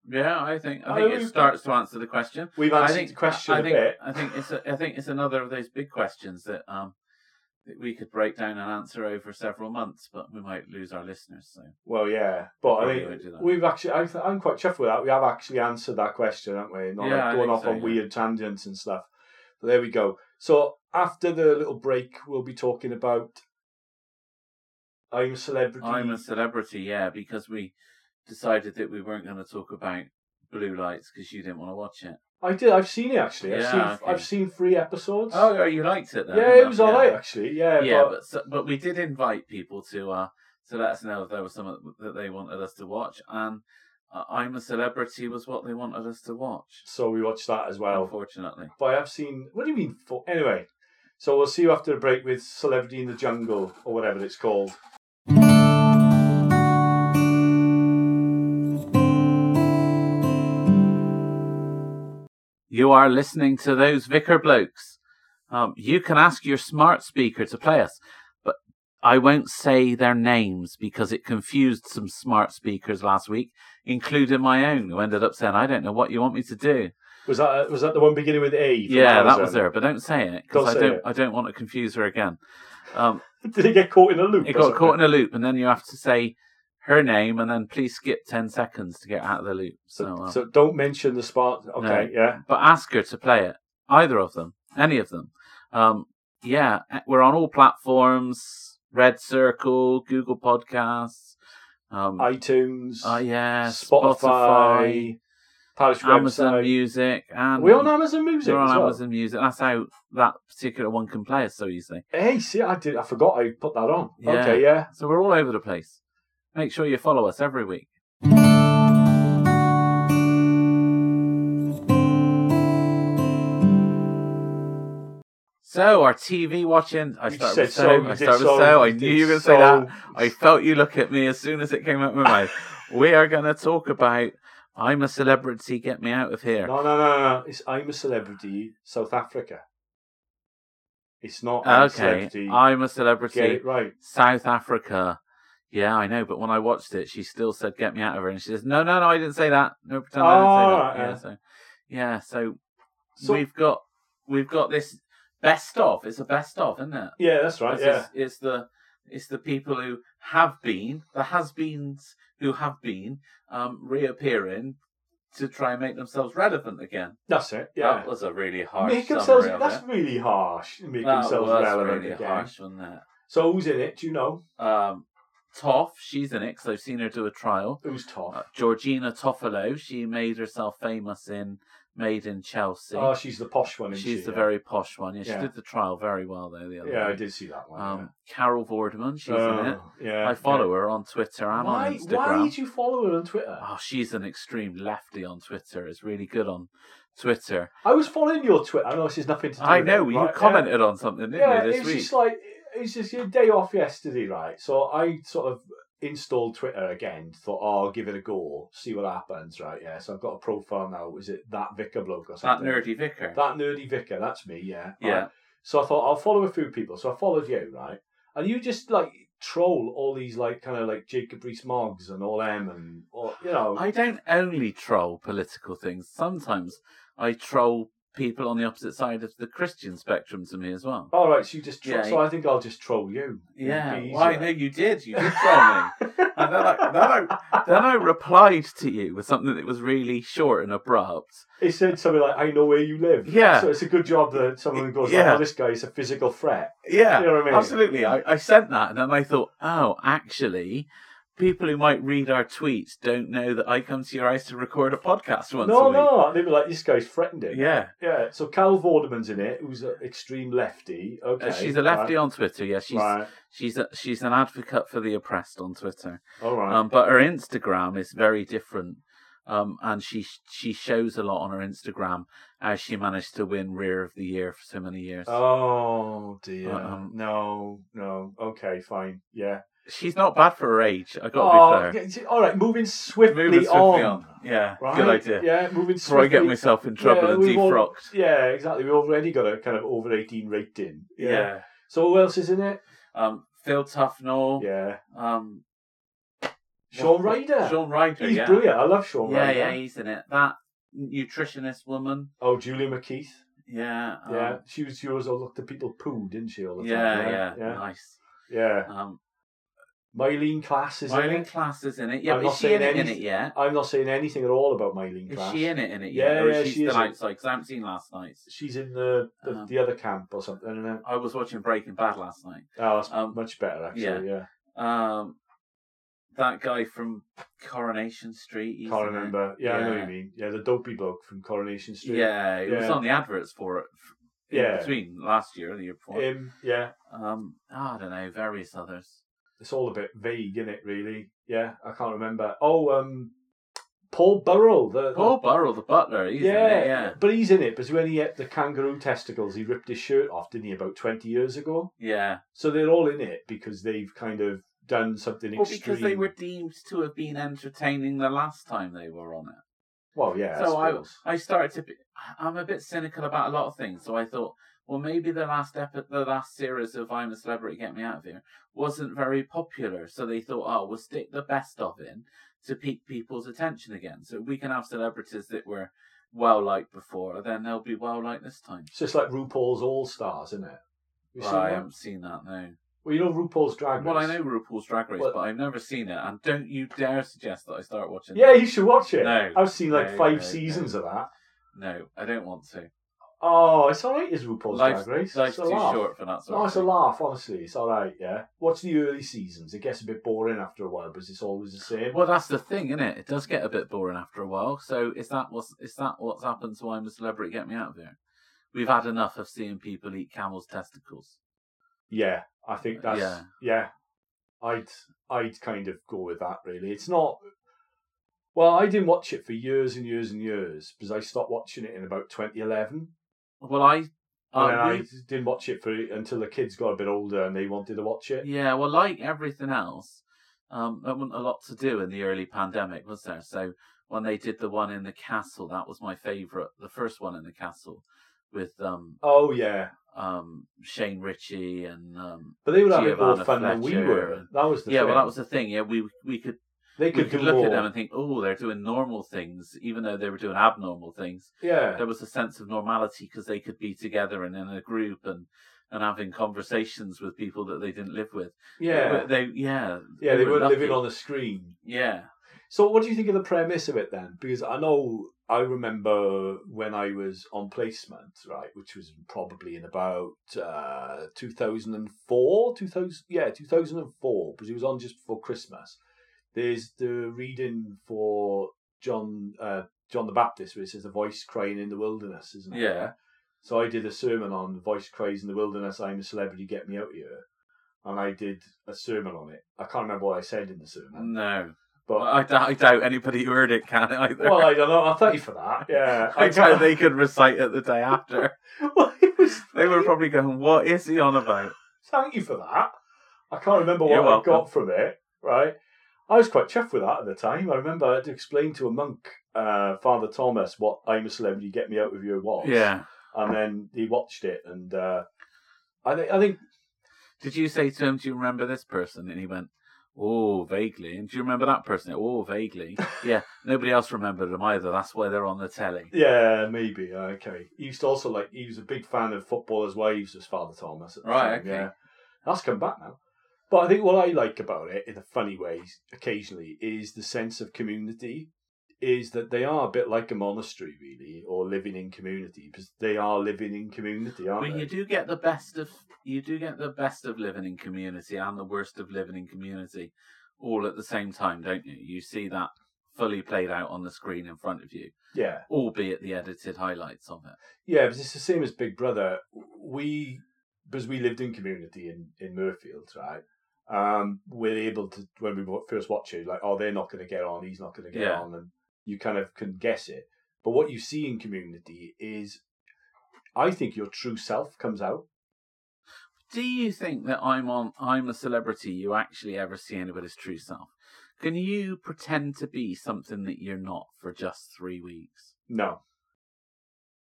Yeah, I think I I think mean- it starts to answer the question. we've I answered think the question I a think, bit. I think it's a, I think it's another of those big questions that um that we could break down an answer over several months, but we might lose our listeners. So Well, yeah, but I Probably think won't do that. we've actually. I th- I'm quite chuffed with that. We have actually answered that question, haven't we? Not Yeah, like going off so, on yeah. weird tangents and stuff. But there we go. So after the little break, we'll be talking about I'm a celebrity. I'm a celebrity, yeah, because we decided that we weren't going to talk about blue lights because you didn't want to watch it. I did. I've seen it actually. I've Yeah, seen. okay. I've seen three episodes. Oh, yeah, you liked it then? yeah, it was alright actually. Yeah, Yeah, but, but so, but we did invite people to uh to let us know if there was something that they wanted us to watch, and uh, I'm a celebrity was what they wanted us to watch. so we watched that as well. Unfortunately, But I have seen. What do you mean? For anyway. So we'll see you after the break with Celebrity in the Jungle or whatever it's called. You are listening to those Vicar blokes. Um, you can ask your smart speaker to play us, but I won't say their names because it confused some smart speakers last week, including my own, who ended up saying, "I don't know what you want me to do." Was that was that the one beginning with A? yeah, that was her, but don't say it because I don't. it. I don't want to confuse her again. Um, Did it get caught in a loop? it got something? caught in a loop, and then you have to say her name, and then please skip ten seconds to get out of the loop. So, uh, so don't mention the spot. Okay, yeah. but ask her to play it. Either of them, any of them. Um, yeah, eh, we're on all platforms: Red Circle, Google Podcasts, um, iTunes, oh yeah, Spotify, Spotify, Parish Amazon website. Music, and We're on Amazon Music. we're on well. Amazon Music. That's how that particular one can play us so easily. Hey, see, I did. I forgot I put that on. Yeah. Okay, yeah. So we're all over the place. Make sure you follow us every week. So our TV watching. I You started with so. so, I started with so, so. I knew you were going to say that. I felt you look at me as soon as it came out of my mouth. We are going to talk about I'm a celebrity. Get me out of here. No, no, no, no. It's I'm a celebrity, South Africa. It's not I'm a okay, celebrity. I'm a Get celebrity. it right. South Africa. Yeah, I know, but when I watched it, she still said, "Get me out of here," and she says, "No, no, no, I didn't say that. No, pretend I didn't say Oh, that." right, yeah, yeah. so yeah, so, So- we've got we've got this best of. It's a best of, isn't it? Yeah, that's right. This Yeah. is- it's the it's the people who have been the has-beens who have been um, reappearing to try and make themselves relevant again. That's it. Yeah. That was a really harsh Make themselves. That's it. really harsh. Make That themselves was relevant really again. harsh, wasn't it? So who's in it? Do you know? um, Toff, she's in it because I've seen her do a trial. Who's tough? Uh, Georgina Toffolo, she made herself famous in Made in Chelsea. oh, she's the posh one. Isn't she's she? the yeah. very posh one. Yeah, she did the trial very well though. The other Yeah, I did see that one. Um, Carol Vorderman, she's yeah. in it. Oh, Yeah. I follow yeah. her on Twitter and Why? on Instagram. Why did you follow her on Twitter? Oh, she's an extreme lefty on Twitter. It's really good on Twitter. I was following your Twitter. I know this nothing to do. I with know it, you right? commented on something, didn't Yeah, you, it this was week? just like it was just your day off yesterday, right? So I sort of installed Twitter again. Thought, oh, I'll give it a go, see what happens, right? Yeah. So I've got a profile now. Is it that Vicar bloke or something? that nerdy vicar. That nerdy Vicar. That's me. Yeah. yeah. Right. So I thought I'll follow a few people. So I followed you, right? And you just like troll all these like kind of like Jacob Rees-Moggs and all them and all, you know. I don't only troll political things. Sometimes I troll people on the opposite side of the Christian spectrum to me as well. all right, so you just tro- Yeah, so I think I'll just troll you. Yeah, well, I know you did. You did troll me. And then I, then, I, then I replied to you with something that was really short and abrupt. It said something like, "I know where you live." Yeah. So it's a good job that someone goes, Yeah. like, "Oh, this guy's a physical threat." Yeah, You know what I mean? absolutely. I, I sent that, and then I thought, oh, actually, people who might read our tweets don't know that I come to your house to record a podcast once a no, week. no, they'd be like, "This guy's threatened threatening." Yeah, Yeah. So Carol Vorderman's in it, who's an extreme lefty. Okay. Uh, she's a lefty on Twitter. Yeah, she's Right. right. she's a, she's an advocate for the oppressed on Twitter. All right. Um, but her Instagram is very different. Um, and she she shows a lot on her Instagram as she managed to win Rear of the Year for so many years. oh dear. Um, no, no. Okay, fine. Yeah. She's not bad for her age. I got to Oh, be fair. yeah, all right. Moving swiftly, Moving swiftly on. on. Yeah, Right? good idea. Yeah, moving Before I swiftly. get myself in trouble Yeah, and we've all- defrocked. Yeah, exactly. We've already got a kind of over eighteen rating. Yeah. So who else is in it? Um, Phil Tufnell. Yeah. Um, Shaun Ryder. Shaun Ryder. He's yeah. brilliant. I love Shaun Yeah, Ryder. yeah, yeah, he's in it. That nutritionist woman. Oh, Julia McKeith. Yeah. Um, Yeah, she was. She always looked at people poo, didn't she? All the Yeah, time. yeah, yeah, nice. yeah. Um, Myleene Klass is in it. Klass is in it. Yeah, I'm but not is she in saying it, in any- it yet? I'm not saying anything at all about Myleene Is she in it in it Yeah, or yeah, is she, she is outside? Because I haven't seen last night. She's in the the, Um, the other camp or something. Isn't? I was watching Breaking Bad last night. Oh, that's um, much better actually. yeah. Yeah, Um, that guy from Coronation Street. he's can't remember. Yeah, I know what you mean. Yeah, the dopey bloke from Coronation Street. Yeah, it was on the adverts for it. Yeah. between last year and the year before. Him. Yeah, Um, oh, I don't know, various others. It's all a bit vague, isn't it? Really. Yeah, I can't remember. Oh, um, Paul Burrell. The, the- Paul Burrell, the butler, he's yeah, in it, yeah. but he's in it because when he ate the kangaroo testicles, he ripped his shirt off, didn't he, about twenty years ago? Yeah. So they're all in it because they've kind of done something Well, extreme. because they were deemed to have been entertaining the last time they were on it. Well, yeah. so I, I. I started to. Be, I'm a bit cynical about a lot of things. So I thought, well, maybe the last epi- the last series of I'm a Celebrity, Get Me Out of Here wasn't very popular. So they thought, oh, we'll stick the best of in to pique people's attention again. So we can have celebrities that were well liked before, and then they'll be well liked this time. It's just like RuPaul's All Stars, isn't it? Well, I that? haven't seen that no. Well, you know RuPaul's Drag Race. Well, I know RuPaul's Drag Race, Well- but I've never seen it. And don't you dare suggest that I start watching. Yeah, it. you should watch it. No. I've seen like No, five no, seasons of that. no, I don't want to. Oh, it's all right. Is RuPaul's Life's, Drag Race? life's It's too a laugh. short for that sort No, of it's a thing. laugh. Honestly, it's all right. Yeah, watch the early seasons. It gets a bit boring after a while, but it's always the same. Well, that's the thing, isn't it? It does get a bit boring after a while. So is that what's is that what's happened to why I'm a Celebrity? Get me out of here. We've had enough of seeing people eat camels' testicles. Yeah, I think that's yeah. Yeah. I'd I'd kind of go with that. Really, it's not. Well, I didn't watch it for years and years and years because I stopped watching it in about 2011. Well, I, uh, I we- didn't watch it for until the kids got a bit older and they wanted to watch it. yeah, well, like everything else, um, there wasn't a lot to do in the early pandemic, was there? So when they did the one in the castle, that was my favourite. The first one in the castle with um Oh yeah, um Shane Richie and um but they were bit more fun than we were. and- That was the yeah, thing. well, that was the thing. Yeah, we we could they we could, could do look more. at them and think, oh, they're doing normal things, even though they were doing abnormal things. yeah, There was a sense of normality because they could be together and in a group and and having conversations with people that they didn't live with. yeah, they yeah yeah. They, were weren't living on the screen. yeah So, what do you think of the premise of it then? Because I know I remember when I was on placement, right, which was probably in about uh, 2004, 2000, yeah, 2004, because it was on just before Christmas. There's the reading for John uh, John the Baptist, where it says the voice crying in the wilderness, isn't it? Yeah. So I did a sermon on the voice cries in the wilderness. I'm a celebrity, get me out here. And I did a sermon on it. I can't remember what I said in the sermon, no. but I, doubt, anybody who heard it can either. well, I don't know. I'll thank you for that. Yeah, I can't- doubt they could recite it the day after. Well, it was. They were probably going, "What is he on about?" Thank you for that. I can't remember what I got from it. Right, I was quite chuffed with that at the time. I remember I had to explain to a monk, uh, Father Thomas, what "I'm a Celebrity, Get Me Out of Here" was. Yeah. and then he watched it, and uh, I think I think Did you say to him, "Do you remember this person?" And he went, "Oh, vaguely." And do you remember that person? Oh, vaguely. yeah. Nobody else remembered them either. That's why they're on the telly. yeah, maybe okay. He used to also like he was a big fan of footballers' wives as Father Thomas. Right, time, okay. Yeah, that's come back now. But I think what I like about it, in a funny way, occasionally, is the sense of community. Is that they are a bit like a monastery, really, or living in community, because they are living in community, aren't Well, they? you do get the best of you do get the best of living in community and the worst of living in community, all at the same time, don't you? You see that fully played out on the screen in front of you, Yeah, albeit the edited highlights of it. yeah, but it's the same as Big Brother. We, because we lived in community in in Mirfield, right? Um, we're able to when we first watch it, like, oh, they're not going to get on, he's not going to get Yeah. on, and you kind of can guess it. But what you see in community is, I think your true self comes out. Do you think that I'm on I'm a celebrity you actually ever see anybody's true self? Can you pretend to be something that you're not for just three weeks? No,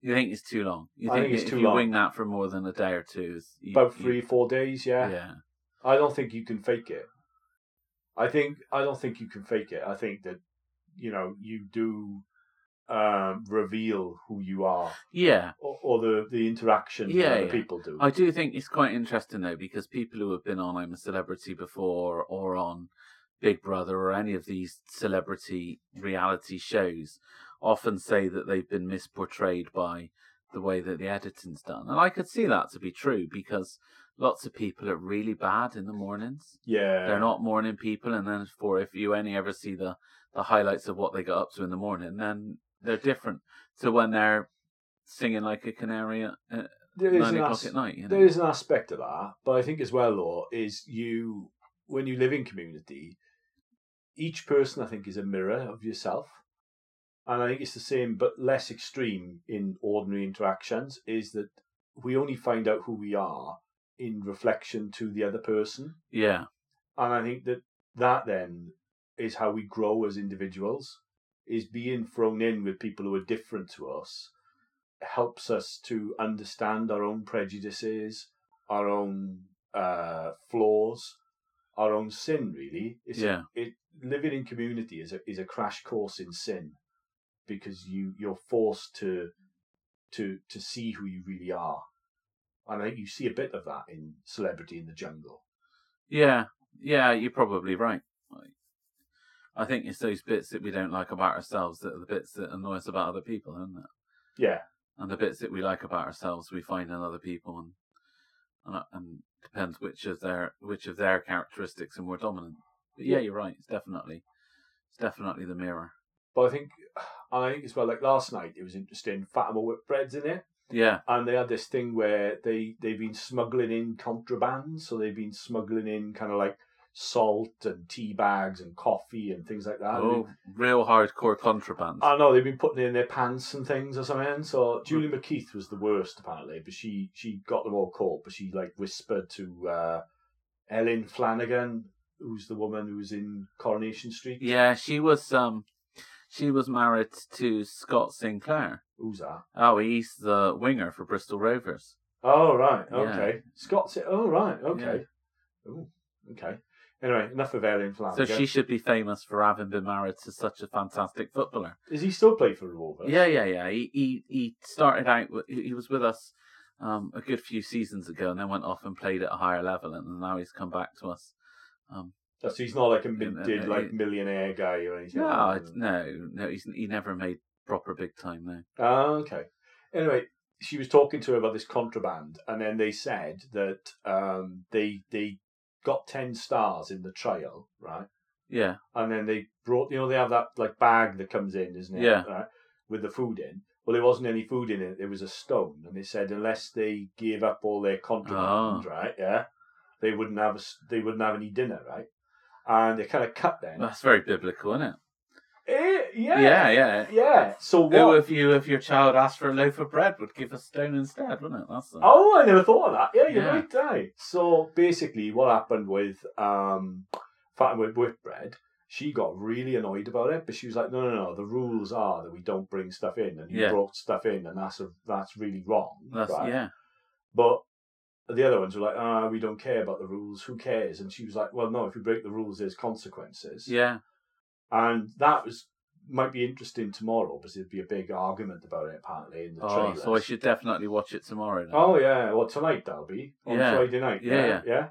You think it's too long? You think, think it's if too you long. wing that for more than a day or two, you, about you- three, four days. Yeah. yeah. I don't think you can fake it. I think I don't think you can fake it. I think that you know you do um, reveal who you are, Yeah. or, or the the interaction Yeah, yeah. people do. I do think it's quite interesting though, because people who have been on I'm a Celebrity before or on Big Brother or any of these celebrity reality shows often say that they've been misportrayed by the way that the editing's done. And I could see that to be true because lots of people are really bad in the mornings. yeah, They're not morning people and then for if you only ever see the, the highlights of what they got up to in the morning, then they're different to when they're singing like a canary at, at There is nine o'clock as- at night. You know? there is an aspect of that, but I think as well, though, is you when you live in community, each person I think is a mirror of yourself, and I think it's the same but less extreme in ordinary interactions. Is that we only find out who we are in reflection to the other person, Yeah, and I think that that then is how we grow as individuals. is being thrown in with people who are different to us helps us to understand our own prejudices, our own uh, flaws, our own sin. Really, it's Yeah. it living in community is a is a crash course in sin because you you're forced to to to see who you really are, and I think you see a bit of that in Celebrity in the Jungle. Yeah, yeah, you're probably right. Like, I think it's those bits that we don't like about ourselves that are the bits that annoy us about other people, isn't it? Yeah, And the bits that we like about ourselves, we find in other people, and and, and depends which of their which of their characteristics are more dominant. But yeah, Yeah. you're right. It's definitely it's definitely the mirror. but I think I think as well. Like last night, it was interesting. Fatima Whitbread's in it. Yeah, and they had this thing where they they've been smuggling in contraband, so they've been smuggling in kind of like salt and tea bags and coffee and things like that. oh, real hardcore contraband. I know they've been putting it in their pants and things or something. So Julie McKeith was the worst apparently, but she she got them all caught. But she like whispered to uh, Ellen Flanagan, who's the woman who was in Coronation Street. yeah, she was um, she was married to Scott Sinclair. Who's that? Oh, he's the winger for Bristol Rovers. Oh right, Yeah. okay. Scott's it. Oh right, okay. Oh, okay. Anyway, enough of Alien Ellen So she should be famous for having been married to such a fantastic footballer. Is he still play for Rovers? Yeah, yeah, yeah. He he, he started out. he was with us um, a good few seasons ago, and then went off and played at a higher level, and now he's come back to us. Um, So he's not like a minted, no, like he- millionaire guy or anything. no, like no, no. He's he never made proper big time though. Ah, okay. Anyway, she was talking to her about this contraband, and then they said that um, they they got ten stars in the trial, right? Yeah, And then they brought, you know, they have that like bag that comes in, isn't it? Yeah. Right? With the food in. Well, there wasn't any food in it. There was a stone, and they said unless they gave up all their contraband, Oh. right? Yeah, they wouldn't have a they wouldn't have any dinner, right? And they kind of cut then. that's very biblical, isn't it? Eh, yeah, Yeah, yeah. yeah. So Who, what? if you if your child asked for a loaf of bread, would give a stone instead, wouldn't it? That's the, Oh, I never thought of that. Yeah, you're Yeah. right. So basically, what happened with um, Fatima with Whitbread, she got really annoyed about it, but she was like, "No, no, no. The rules are that we don't bring stuff in, and you Yeah. brought stuff in, and that's a, that's really wrong." that's right? yeah, But the other ones were like, "Ah, we don't care about the rules. Who cares?" And she was like, "Well, no. If you break the rules, there's consequences." yeah, And that was might be interesting tomorrow because there'd be a big argument about it apparently in the Oh, trailers. so I should definitely watch it tomorrow. Then. Oh yeah, well tonight that'll be on Yeah. Friday night. Yeah, Yeah, yeah,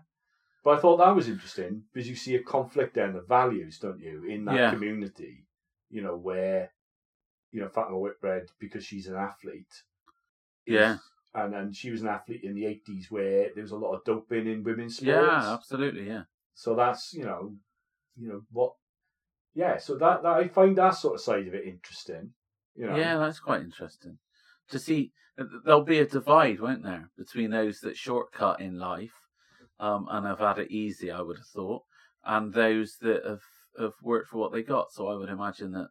But I thought that was interesting because you see a conflict then of values, don't you, in that Yeah. community? You know where, you know, Fatima Whitbread because she's an athlete. is- Yeah. And then she was an athlete in the eighties where there was a lot of doping in women's sports. yeah, absolutely, yeah. So that's you know, you know what. Yeah, so that, that I find that sort of side of it interesting. You know. Yeah, that's quite interesting to see. th- There'll be a divide, won't there, between those that shortcut in life um, and have had it easy. I would have thought, and those that have have worked for what they got. So I would imagine that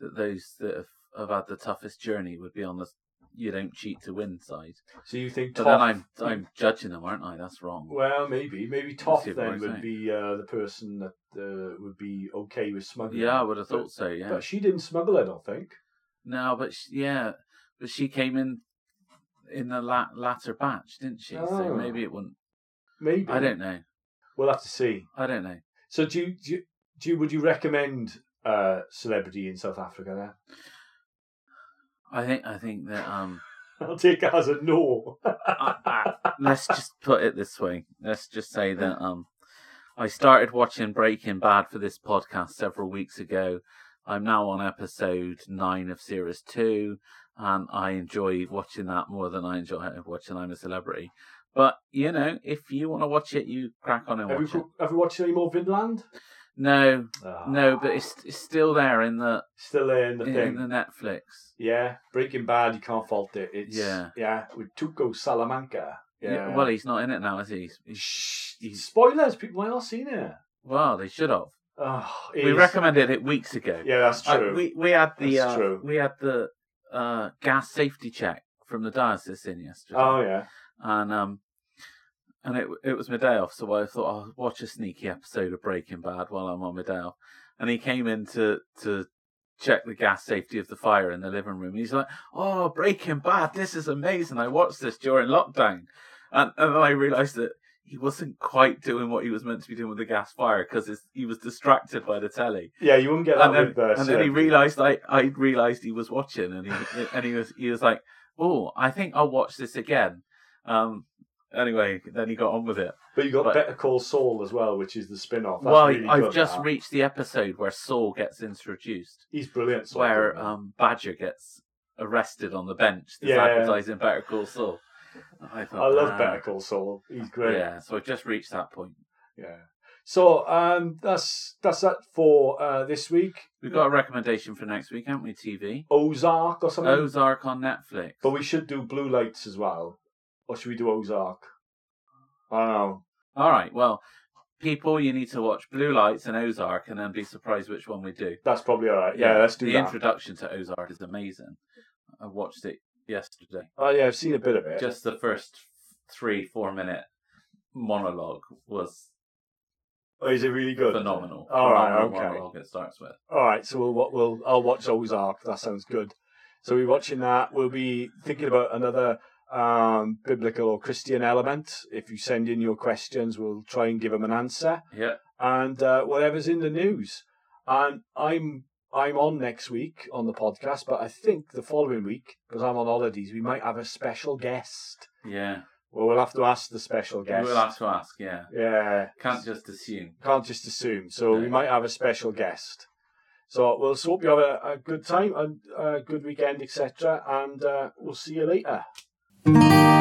that those that have, have had the toughest journey would be on the you don't cheat to win side. So you think But Toff, then I'm I'm judging them, aren't I? That's wrong. Well, maybe maybe Toff then would say. be uh, the person that uh, would be okay with smuggling. yeah, I would have But- thought so. Yeah. But she didn't smuggle, it, I don't think. No, but she, yeah, but she came in in the la- latter batch, didn't she? So Oh. maybe it wouldn't. Maybe I don't know. We'll have to see. I don't know. So, do you, do you, do you, would you recommend uh, celebrity in South Africa? Then I think I think that um I'll take it as a no. Let's just put it this way. Let's just say that um I started watching Breaking Bad for this podcast several weeks ago. I'm now on episode nine of series two, and I enjoy watching that more than I enjoy watching I'm a Celebrity. But you know, if you want to watch it, you crack on and have, watch it. have you watched any more Vinland? No, Ah, no, but it's it's still there in the still there in the in, thing. in the Netflix. Yeah, Breaking Bad, you can't fault it. It's Yeah. yeah, with Tuco Salamanca. Yeah. Well, he's not in it now, is he? He's, he's, Shh, he's- spoilers. People might not seen it. well, they should have. Oh, We recommended it weeks ago. Yeah, that's Uh, true. we we had the That's uh, true. we had the uh, gas safety check from the diocese in yesterday, oh yeah. and um, and it it was my day off, so I thought I'll watch a sneaky episode of Breaking Bad while I'm on my day off. And he came in to to check the gas safety of the fire in the living room. He's like, "Oh, Breaking Bad, this is amazing! I watched this during lockdown," and and then I realised that he wasn't quite doing what he was meant to be doing with the gas fire because he was distracted by the telly. Yeah, you wouldn't get that And then, with uh, and then he realised I I realised he was watching, and he and he was he was like, "Oh, I think I'll watch this again." Um. Anyway, then he got on with it. But you got but- Better Call Saul as well, which is the spin-off. Well, really I've just reached the episode where Saul gets introduced. He's brilliant. Saul where um, Badger gets arrested on the bench. This Yeah. advertising Better Call Saul. I, thought, I love ah. Better Call Saul. He's great. Yeah, so I've just reached that point. Yeah. So um, that's that's that for uh, this week. We've got a recommendation for next week, haven't we? TV Ozark or something. Ozark on Netflix. But we should do Blue Lights as well, or should we do Ozark? I don't know. All right. Well, people, you need to watch Blue Lights and Ozark, and then be surprised which one we do. That's probably all right. Yeah, let's do the that. introduction to Ozark is amazing. I watched it yesterday. oh yeah, I've seen a bit of it. Just the first three, four minute monologue was oh, is it really good? phenomenal. All right, Phenomenal okay. monologue it starts with. All right, so we'll we'll I'll watch Ozark. That sounds good. So we're watching that. We'll be thinking about another um, biblical or Christian element. If you send in your questions, we'll try and give them an answer. Yeah. And uh, whatever's in the news. And I'm I'm on next week on the podcast, but I think the following week, because I'm on holidays, we might have a special guest. Yeah. Well, we'll have to ask the special guest. We'll have to ask, yeah. Yeah, Can't just assume. can't just assume. So we might have a special guest. So we'll hope you have a, a good time and a good weekend, etc. And uh, we'll see you later. Música